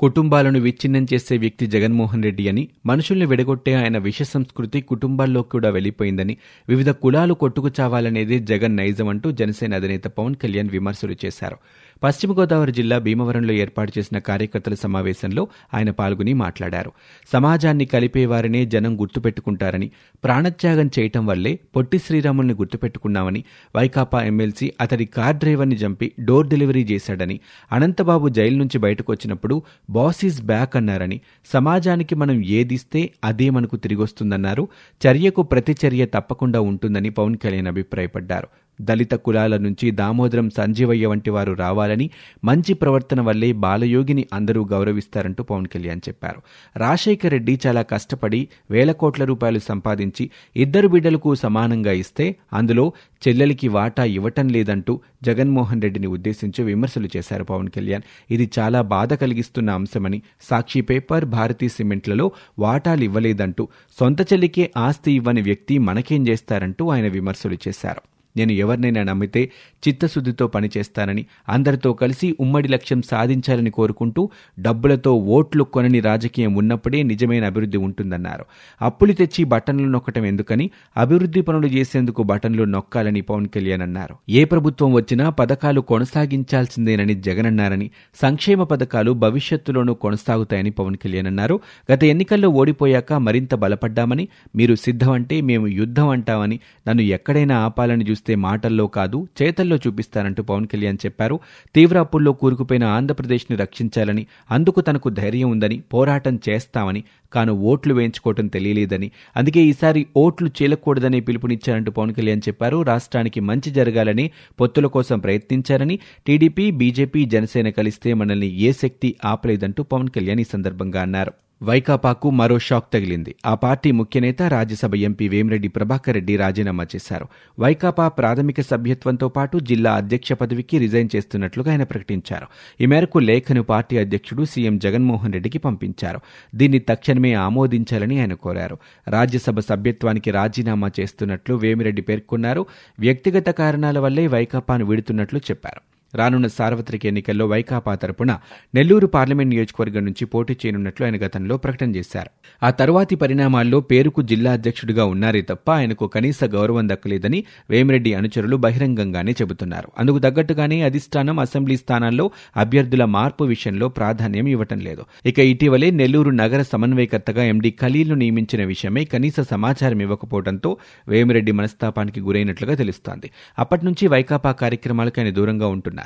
కుటుంబాలను విచ్ఛిన్నం చేసే వ్యక్తి జగన్మోహన్ రెడ్డి అని మనుషుల్ని విడగొట్టే ఆయన విష సంస్కృతి కుటుంబాల్లో కూడా వెళ్ళిపోయిందని వివిధ కులాలు కొట్టుకు చావాలనేది జగన్ నైజం అంటూ జనసేన అధినేత పవన్ కళ్యాణ్ విమర్శలు చేశారు. పశ్చిమ గోదావరి జిల్లా భీమవరంలో ఏర్పాటు చేసిన కార్యకర్తల సమావేశంలో ఆయన పాల్గొని మాట్లాడారు. సమాజాన్ని కలిపేవారినే జనం గుర్తుపెట్టుకుంటారని ప్రాణత్యాగం చేయటం వల్లే పొట్టి శ్రీరాముల్ని గుర్తుపెట్టుకున్నామని వైకాపా ఎమ్మెల్సీ అతడి కార్ డ్రైవర్ని చంపి డోర్ డెలివరీ చేశాడని అనంతబాబు జైలు నుంచి బయటకు వచ్చినప్పుడు బాస్ ఈజ్ బ్యాక్ అన్నారని సమాజానికి మనం ఏదిస్తే అదే మనకు తిరిగొస్తుందన్నారు చర్యకు ప్రతిచర్య తప్పకుండా ఉంటుందని పవన్ కళ్యాణ్ అభిప్రాయపడ్డారు. దళిత కులాల నుంచి దామోదరం సంజీవయ్య వంటి వారు రావాలని మంచి ప్రవర్తన వల్లే బాలయోగిని అందరూ గౌరవిస్తారంటూ పవన్ కళ్యాణ్ చెప్పారు. రాజశేఖర రెడ్డి చాలా కష్టపడి వేల కోట్ల రూపాయలు సంపాదించి ఇద్దరు బిడ్డలకు సమానంగా ఇస్తే అందులో చెల్లెలికి వాటా ఇవ్వటం లేదంటూ జగన్మోహన్ రెడ్డిని ఉద్దేశించి విమర్శలు చేశారు పవన్ కళ్యాణ్. ఇది చాలా బాధ కలిగిస్తున్న అంశమని సాక్షి పేపర్ భారతీ సిమెంట్లలో వాటాలు ఇవ్వలేదంటూ సొంత చెల్లికే ఆస్తి ఇవ్వని వ్యక్తి మనకేం చేస్తారంటూ ఆయన విమర్శలు చేశారు. నేను ఎవరినైనా నమ్మితే చిత్తశుద్ధితో పనిచేస్తానని అందరితో కలిసి ఉమ్మడి లక్ష్యం సాధించాలని కోరుకుంటూ డబ్బులతో ఓట్లు కొనని రాజకీయం ఉన్నప్పుడే నిజమైన అభివృద్ధి ఉంటుందన్నారు. అప్పులు తెచ్చి బటన్లు నొక్కటం ఎందుకని అభివృద్ధి పనులు చేసేందుకు బటన్లు నొక్కాలని పవన్ కళ్యాణ్ అన్నారు. ఏ ప్రభుత్వం వచ్చినా పథకాలు కొనసాగించాల్సిందేనని జగన్ అన్నారని సంక్షేమ పథకాలు భవిష్యత్తులోనూ కొనసాగుతాయని పవన్ కళ్యాణ్ అన్నారు. గత ఎన్నికల్లో ఓడిపోయాక మరింత బలపడ్డామని మీరు సిద్ధమంటే మేము యుద్ధం అంటామని నన్ను ఎక్కడైనా ఆపాలని చూస్తే మాటల్లో కాదు చేతల్లో చూపిస్తానంటూ పవన్ కళ్యాణ్ చెప్పారు. తీవ్ర అప్పుల్లో కూరుకుపోయిన ఆంధ్రప్రదేశ్ని రక్షించాలని అందుకు తనకు ధైర్యం ఉందని పోరాటం చేస్తామని కాను ఓట్లు వేయించుకోవటం తెలియలేదని అందుకే ఈసారి ఓట్లు చీలకూడదనే పిలుపునిచ్చారంటూ పవన్ కళ్యాణ్ చెప్పారు. రాష్ట్రానికి మంచి జరగాలని పొత్తుల కోసం ప్రయత్నించారని టీడీపీ బీజేపీ జనసేన కలిస్తే మనల్ని ఏ శక్తి ఆపలేదంటూ పవన్ కళ్యాణ్ ఈ సందర్భంగా అన్నారు. వైకాపాకు మరో షాక్ తగిలింది. ఆ పార్టీ ముఖ్యనేత రాజ్యసభ ఎంపీ వేమిరెడ్డి ప్రభాకర్ రెడ్డి రాజీనామా చేశారు. వైకాపా ప్రాథమిక సభ్యత్వంతో పాటు జిల్లా అధ్యక్ష పదవికి రిజైన్ చేస్తున్నట్లుగా ఆయన ప్రకటించారు. ఈ మేరకు లేఖను పార్టీ అధ్యక్షుడు సీఎం జగన్మోహన్ రెడ్డికి పంపించారు. దీన్ని తక్షణమే ఆమోదించాలని ఆయన కోరారు. రాజ్యసభ సభ్యత్వానికి రాజీనామా చేస్తున్నట్లు వేమిరెడ్డి పేర్కొన్నారు. వ్యక్తిగత కారణాల వల్లే వైకాపాను విడుతున్నట్లు చెప్పారు. రానున్న సార్వత్రిక ఎన్నికల్లో వైకాపా తరపున నెల్లూరు పార్లమెంట్ నియోజకవర్గం నుంచి పోటీ చేయనున్నట్లు ఆయన గతంలో ప్రకటన చేశారు. ఆ తరువాతి పరిణామాల్లో పేరుకు జిల్లా అధ్యక్షుడిగా ఉన్నారే తప్ప ఆయనకు కనీస గౌరవం దక్కలేదని వేమిరెడ్డి అనుచరులు బహిరంగంగానే చెబుతున్నారు. అందుకు తగ్గట్టుగానే అధిష్టానం అసెంబ్లీ స్థానాల్లో అభ్యర్థుల మార్పు విషయంలో ప్రాధాన్యం ఇవ్వటం లేదు. ఇక ఇటీవలే నెల్లూరు నగర సమన్వయకర్తగా ఎండీ ఖలీల్ను నియమించిన విషయమై కనీస సమాచారం ఇవ్వకపోవడంతో వేమిరెడ్డి మనస్తాపానికి గురైనట్లుగా తెలుస్తోంది. అప్పటి నుంచి వైకాపా కార్యక్రమాలకు ఆయన దూరంగా ఉంటున్నారు.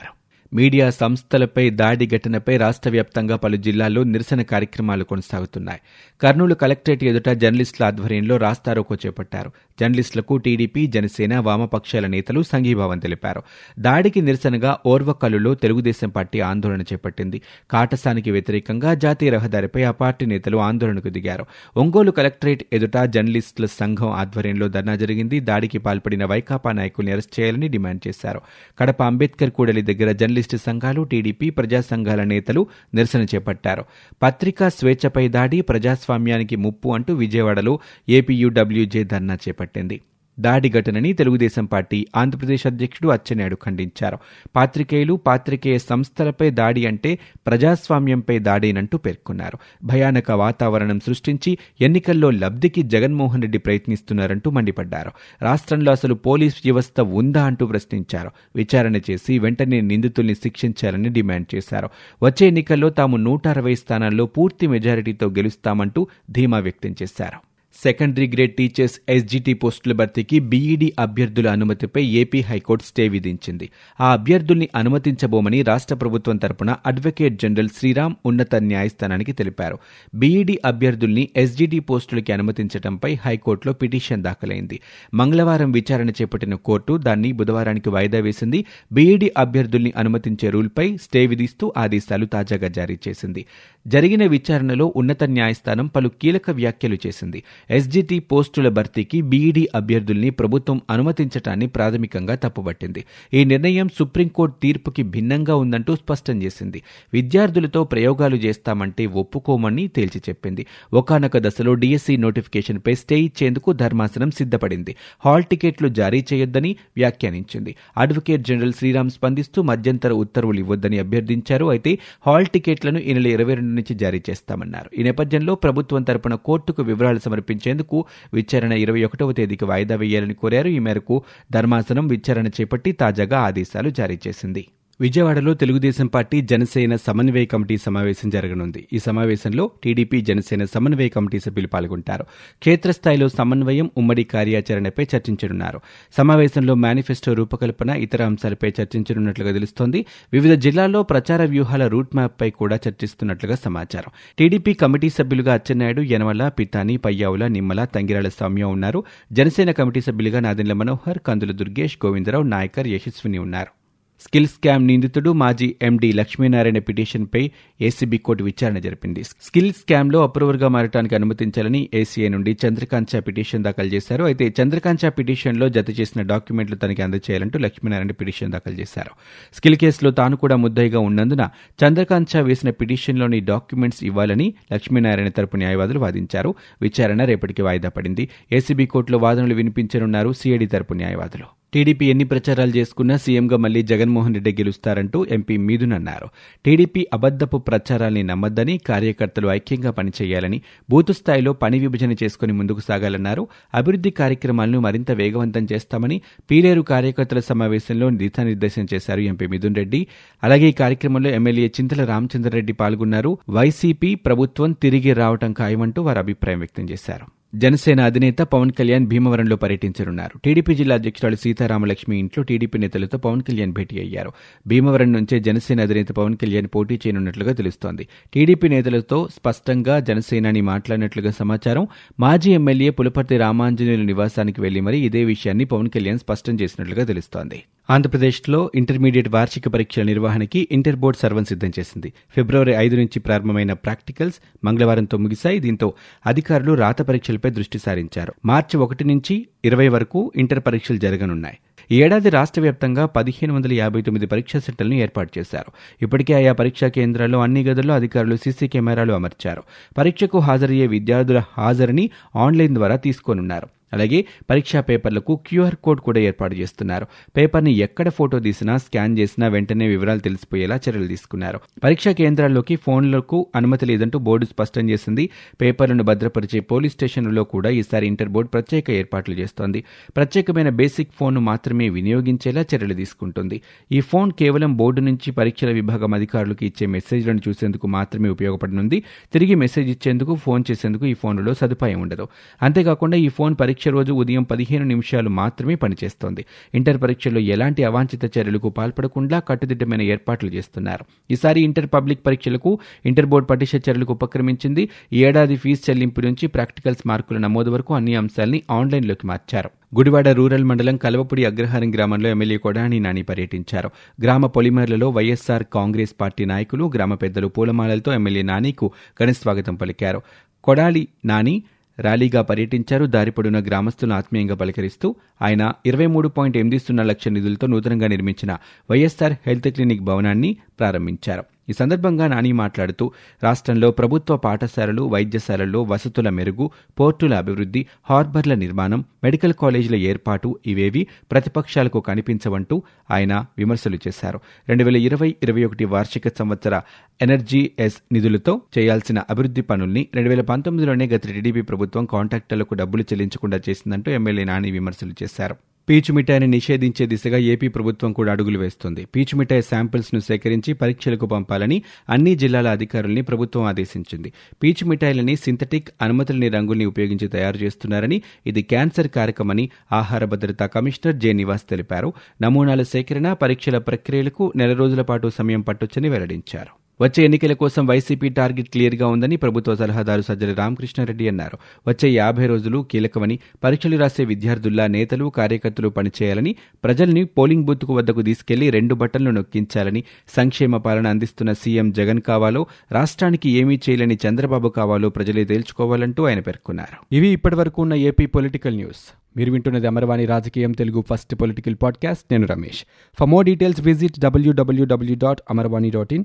మీడియా సంస్థలపై దాడి ఘటనపై రాష్ట్ర వ్యాప్తంగా పలు జిల్లాల్లో నిరసన కార్యక్రమాలు కొనసాగుతున్నాయి. కర్నూలు కలెక్టరేట్ ఎదుట జర్నలిస్టుల ఆధ్వర్యంలో రాస్తారోకో చేపట్టారు. జర్నలిస్టులకు టీడీపీ జనసేన వామపక్షాల నేతలు సంఘీభావం తెలిపారు. దాడికి నిరసనగా ఓర్వకల్లులో తెలుగుదేశం పార్టీ ఆందోళన చేపట్టింది. కాటసానికి వ్యతిరేకంగా జాతీయ రహదారిపై ఆ పార్టీ నేతలు ఆందోళనకు దిగారు. ఒంగోలు కలెక్టరేట్ ఎదుట జర్నలిస్టుల సంఘం ఆధ్వర్యంలో ధర్నా జరిగింది. దాడికి పాల్పడిన వైకాపా నాయకుల్ని అరెస్ట్ చేయాలని డిమాండ్ చేశారు. కడప అంబేద్కర్ కూడలి దగ్గర జర్నలిస్ట్ సంఘాలు టీడీపీ ప్రజా సంఘాల నేతలు నిరసన చేపట్టారు. పత్రికా స్వేచ్ఛపై దాడి ప్రజాస్వామ్యానికి ముప్పు అంటూ విజయవాడలో ఏపీయూడబ్ల్యూజే ధర్నా చేపట్టింది. దాడి ఘటనని తెలుగుదేశం పార్టీ ఆంధ్రప్రదేశ్ అధ్యక్షుడు అచ్చెన్నాయుడు ఖండించారు. పాత్రికేయులు పాత్రికేయ సంస్థలపై దాడి అంటే ప్రజాస్వామ్యంపై దాడేనంటూ పేర్కొన్నారు. భయానక వాతావరణం సృష్టించి ఎన్నికల్లో లబ్ధికి జగన్మోహన్ రెడ్డి ప్రయత్నిస్తున్నారంటూ మండిపడ్డారు. రాష్ట్రంలో అసలు పోలీస్ వ్యవస్థ ఉందా అంటూ ప్రశ్నించారు. విచారణ చేసి వెంటనే నిందితుల్ని శిక్షించాలని డిమాండ్ చేశారు. వచ్చే ఎన్నికల్లో తాము నూట అరవై స్థానాల్లో పూర్తి మెజారిటీతో గెలుస్తామంటూ ధీమా వ్యక్తం చేశారు. సెకండరీ గ్రేడ్ టీచర్స్ ఎస్జిటి పోస్టుల భర్తీకి బీఈడీ అభ్యర్థుల అనుమతిపై ఏపీ హైకోర్టు స్టే విధించింది. ఆ అభ్యర్థుల్ని అనుమతించబోమని రాష్ట్ర ప్రభుత్వం తరపున అడ్వకేట్ జనరల్ శ్రీరామ్ ఉన్నత న్యాయస్థానానికి తెలిపారు. బీఈడీ అభ్యర్థుల్ని ఎస్జిటి పోస్టులకి అనుమతించడంపై హైకోర్టులో పిటిషన్ దాఖలైంది. మంగళవారం విచారణ చేపట్టిన కోర్టు దాన్ని బుధవారానికి వాయిదా వేసింది. బీఈడీ అభ్యర్థుల్ని అనుమతించే రూల్పై స్టే విధిస్తూ ఆదేశాలు తాజాగా జారీ చేసింది. జరిగిన విచారణలో ఉన్నత న్యాయస్థానం పలు కీలక వ్యాఖ్యలు చేసింది. ఎస్జిటి పోస్టుల భర్తీకి బీఈడీ అభ్యర్థుల్ని ప్రభుత్వం అనుమతించటాన్ని ప్రాథమికంగా తప్పుబట్టింది ఈ నిర్ణయం సుప్రీంకోర్టు తీర్పుకి భిన్నంగా ఉందంటూ స్పష్టం చేసింది. విద్యార్థులతో ప్రయోగాలు చేస్తామంటే ఒప్పుకోమని తేల్చి చెప్పింది. ఒకనొక దశలో డిఎస్సి నోటిఫికేషన్పై స్టే ఇచ్చేందుకు ధర్మాసనం సిద్ధపడింది. హాల్ టికెట్లు జారీ చేయొద్దని వ్యాఖ్యానించింది. అడ్వకేట్ జనరల్ శ్రీరామ్ స్పందిస్తూ మధ్యంతర ఉత్తర్వులు ఇవ్వొద్దని అభ్యర్థించారు. అయితే హాల్ టికెట్లను ఈ నెల ఇరవై రెండు నుంచి జారీ చేస్తామన్నారు. ఈ నేపథ్యంలో ప్రభుత్వం తరపున కోర్టుకు వివరాలు సమర్పించేందుకు విచారణ ఇరవై ఒకటవ తేదీకి వాయిదా వేయాలని కోరారు. ఈ మేరకు ధర్మాసనం విచారణ చేపట్టి తాజాగా ఆదేశాలు జారీ చేసింది. విజయవాడలో తెలుగుదేశం పార్టీ జనసేన సమన్వయ కమిటీ సమావేశం జరగనుంది. ఈ సమావేశంలో టీడీపీ జనసేన సమన్వయ కమిటీ సభ్యులు పాల్గొంటారు. క్షేత్రస్థాయిలో సమన్వయం ఉమ్మడి కార్యాచరణపై చర్చించనున్నారు. సమావేశంలో మేనిఫెస్టో రూపకల్పన ఇతర అంశాలపై చర్చించనున్నట్లుగా తెలుస్తోంది. వివిధ జిల్లాల్లో ప్రచార వ్యూహాల రూట్ మ్యాప్ పై కూడా చర్చిస్తున్నట్లుగా సమాచారం. టీడీపీ కమిటీ సభ్యులుగా అచ్చెన్నాయుడు యనమల పితాని పయ్యావుల నిమ్మల తంగిరాల సౌమ్య ఉన్నారు. జనసేన కమిటీ సభ్యులుగా నాదెండ్ల మనోహర్ కందుల దుర్గేష్ గోవిందరావు నాయకర్ యశస్విని ఉన్నారు. స్కిల్ స్కామ్ నిందితుడు మాజీ ఎండీ లక్ష్మీనారాయణ పిటిషన్పై ఏసీబీ కోర్టు విచారణ జరిపింది. స్కిల్ స్కామ్లో అప్రూవర్గా మారటానికి అనుమతించాలని ఏసీఐ నుండి చంద్రకాంత్ పిటిషన్ దాఖలు చేశారు. అయితే చంద్రకాంత్ చా పిటిషన్లో జత చేసిన డాక్యుమెంట్లు తనకి అందజేయాలంటూ లక్ష్మీనారాయణ పిటిషన్ దాఖలు చేశారు. స్కిల్ కేసులో తాను కూడా ముద్దాయిగా ఉన్నందున చంద్రకాంత్ చా వేసిన పిటిషన్లోని డాక్యుమెంట్స్ ఇవ్వాలని లక్ష్మీనారాయణ తరపు న్యాయవాదులు వాదించారు. విచారణ రేపటికి వాయిదా పడింది. ఏసీబీ కోర్టులో వాదనలు వినిపించనున్నారు సిఐడి తరపు న్యాయవాదులు. టీడీపీ ఎన్ని ప్రచారాలు చేసుకున్నా సీఎంగా మళ్ళీ జగన్మోహన్ రెడ్డి గెలుస్తారంటూ ఎంపీ మీదున్ అన్నారు. టీడీపీ అబద్దపు ప్రచారాల్ని నమ్మద్దని కార్యకర్తలు ఐక్యంగా పనిచేయాలని బూతు స్థాయిలో పని విభజన చేసుకుని ముందుకు సాగాలన్నారు. అభివృద్ది కార్యక్రమాలను మరింత వేగవంతం చేస్తామని పీలేరు కార్యకర్తల సమావేశంలో దిశానిర్దేశం చేశారు ఎంపీ మిథున్ రెడ్డి. అలాగే ఈ కార్యక్రమంలో ఎమ్మెల్యే చింతల రామచంద్రరెడ్డి పాల్గొన్నారు. వైసీపీ ప్రభుత్వం తిరిగి రావటం ఖాయమంటూ వారు అభిప్రాయం వ్యక్తం చేశారు. జనసేన అధినేత పవన్ కళ్యాణ్ భీమవరంలో పర్యటించనున్నారు. టీడీపీ జిల్లా అధ్యక్షురాలు సీతారామలక్ష్మి ఇంట్లో టీడీపీ నేతలతో పవన్ కళ్యాణ్ భేటీ అయ్యారు. భీమవరం నుంచే జనసేన అధినేత పవన్ కళ్యాణ్ పోటీ చేయనున్నట్లుగా తెలుస్తోంది. టీడీపీ నేతలతో స్పష్టంగా జనసేనాని మాట్లాడినట్లుగా సమాచారం మాజీ ఎమ్మెల్యే పులపర్తి రామాంజనేయుల నివాసానికి వెళ్ళి మరీ ఇదే విషయాన్ని పవన్ కళ్యాణ్ స్పష్టం చేసినట్లుగా తెలుస్తోంది. ఆంధ్రప్రదేశ్లో ఇంటర్మీడియట్ వార్షిక పరీక్షల నిర్వహణకి ఇంటర్ బోర్డు సర్వం సిద్ధం చేసింది. ఫిబ్రవరి ఐదు నుంచి ప్రారంభమైన ప్రాక్టికల్స్ మంగళవారంతో ముగిశాయి. దీంతో అధికారులు రాత పరీక్షలపై దృష్టి సారించారు. మార్చి ఒకటి నుంచి ఇరవై వరకు ఇంటర్ పరీక్షలు జరగనున్నాయి. ఈ ఏడాది రాష్ట్ర వ్యాప్తంగా పదిహేను వందల యాభై తొమ్మిది పరీక్షా సెంటర్లను ఏర్పాటు చేశారు. ఇప్పటికే ఆయా పరీక్షా కేంద్రాల్లో అన్ని గదుల్లో అధికారులు సీసీ కెమెరాలు అమర్చారు. పరీక్షకు హాజరయ్యే విద్యార్థుల హాజరుని ఆన్లైన్ ద్వారా తీసుకోనున్నారు. అలాగే పరీక్షా పేపర్లకు క్యూఆర్ కోడ్ కూడా ఏర్పాటు చేస్తున్నారు. పేపర్ని ఎక్కడ ఫోటో తీసినా స్కాన్ చేసినా వెంటనే వివరాలు తెలిసిపోయేలా చర్యలు తీసుకున్నారు. పరీక్షా కేంద్రాల్లోకి ఫోన్లకు అనుమతి లేదంటూ బోర్డు స్పష్టం చేసింది. పేపర్లను భద్రపరిచే పోలీస్ స్టేషన్లలో కూడా ఈసారి ఇంటర్ బోర్డు ప్రత్యేక ఏర్పాట్లు చేస్తోంది. ప్రత్యేకమైన బేసిక్ ఫోన్ను మాత్రమే వినియోగించేలా చర్యలు తీసుకుంటుంది. ఈ ఫోన్ కేవలం బోర్డు నుంచి పరీక్షల విభాగం అధికారులకు ఇచ్చే మెసేజ్లను చూసేందుకు మాత్రమే ఉపయోగపడనుంది. తిరిగి మెసేజ్ ఇచ్చేందుకు ఫోన్ చేసేందుకు ఈ ఫోన్లలో సదుపాయం ఉండదు. అంతేకాకుండా ఈ ఫోన్ పరీక్ష రోజు ఉదయం పదిహేను నిమిషాలు మాత్రమే పనిచేస్తోంది. ఇంటర్ పరీక్షల్లో ఎలాంటి అవాంఛిత చర్యలకు పాల్పడకుండా కట్టుదిట్టమైన ఏర్పాట్లు చేస్తున్నారు. ఈసారి ఇంటర్ పబ్లిక్ పరీక్షలకు ఇంటర్ బోర్డు పటిష్ట చర్యలకు ఉపక్రమించింది ఏడాది ఫీజు చెల్లింపు నుంచి ప్రాక్టికల్స్ మార్కుల నమోదు వరకు అన్ని అంశాల్ని ఆన్లైన్లోకి మార్చారు. గుడివాడ రూరల్ మండలం కలవపుడి అగ్రహారం గ్రామంలో ఎమ్మెల్యే కొడాని నాని పర్యటించారు. గ్రామ పొలిమేర్లలో వైఎస్సార్ కాంగ్రెస్ పార్టీ నాయకులు గ్రామ పెద్దలు పూలమాలలతో ఎమ్మెల్యే నానికు ఘనస్వాగతం పలికారు. కొడాలి నాని ర్యాలీగా పర్యటించారు. దారిపడున గ్రామస్తులను ఆత్మీయంగా పలకరిస్తూ ఆయన ఇరవై మూడు పాయింట్ ఎనిమిది సున్నా లక్షల నిధులతో నూతనంగా నిర్మించిన వైఎస్సార్ హెల్త్ క్లినిక్ భవనాన్ని ప్రారంభించారు. ఈ సందర్భంగా నాని మాట్లాడుతూ రాష్ట్రంలో ప్రభుత్వ పాఠశాలలు వైద్యశాలల్లో వసతుల మెరుగు పోర్టుల అభివృద్ధి హార్బర్ల నిర్మాణం మెడికల్ కాలేజీల ఏర్పాటు ఇవేవి ప్రతిపక్షాలకు కనిపించవంటూ ఆయన విమర్శలు చేశారు. రెండు వేల ఇరవై ఇరవై ఒకటి వార్షిక సంవత్సర ఎనర్జీ ఎస్ నిధులతో చేయాల్సిన అభివృద్ధి పనుల్ని రెండు వేల పంతొమ్మిదిలోనే గత టీడీపీ ప్రభుత్వం కాంట్రాక్టర్లకు డబ్బులు చెల్లించకుండా చేసిందంటూ ఎమ్మెల్యే నాని విమర్శలు చేశారు. పీచు మిఠాయిని నిషేధించే దిశగా ఏపీ ప్రభుత్వం కూడా అడుగులు వేస్తోంది. పీచు మిఠాయి శాంపిల్స్ను సేకరించి పరీక్షలకు పంపాలని అన్ని జిల్లాల అధికారుల్ని ప్రభుత్వం ఆదేశించింది. పీచు మిఠాయిలని సింథటిక్ అనుమతులని రంగుల్ని ఉపయోగించి తయారు చేస్తున్నారని ఇది క్యాన్సర్ కారకమని ఆహార భద్రతా కమిషనర్ జె నివాస్ తెలిపారు. నమూనాల సేకరణ పరీక్షల ప్రక్రియలకు నెల రోజుల పాటు సమయం పట్టొచ్చని వెల్లడించారు. వచ్చే ఎన్నికల కోసం వైసీపీ టార్గెట్ క్లియర్గా ఉందని ప్రభుత్వ సలహాదారు సజ్జల రామకృష్ణారెడ్డి అన్నారు. వచ్చే యాభై రోజులు కీలకమని పరీక్షలు రాసే విద్యార్థుల్లా నేతలు కార్యకర్తలు పనిచేయాలని ప్రజల్ని పోలింగ్ బూత్కు వద్దకు తీసుకెళ్ళి రెండు బట్టలను నొక్కించాలని సంక్షేమ పాలన అందిస్తున్న సీఎం జగన్ కావాలో రాష్ట్రానికి ఏమీ చేయలేని చంద్రబాబు కావాలో ప్రజలే తేల్చుకోవాలంటూ ఆయన పేర్కొన్నారు. ఇవి ఇప్పటివరకు ఉన్న ఏపీ పొలిటికల్ న్యూస్. మీరు వింటున్నది అమర్వాణి రాజకీయం తెలుగు ఫస్ట్ పొలిటికల్ పాడ్కాస్ట్. నేను Ramesh. For more details visit WWW dot Amarvani dot in.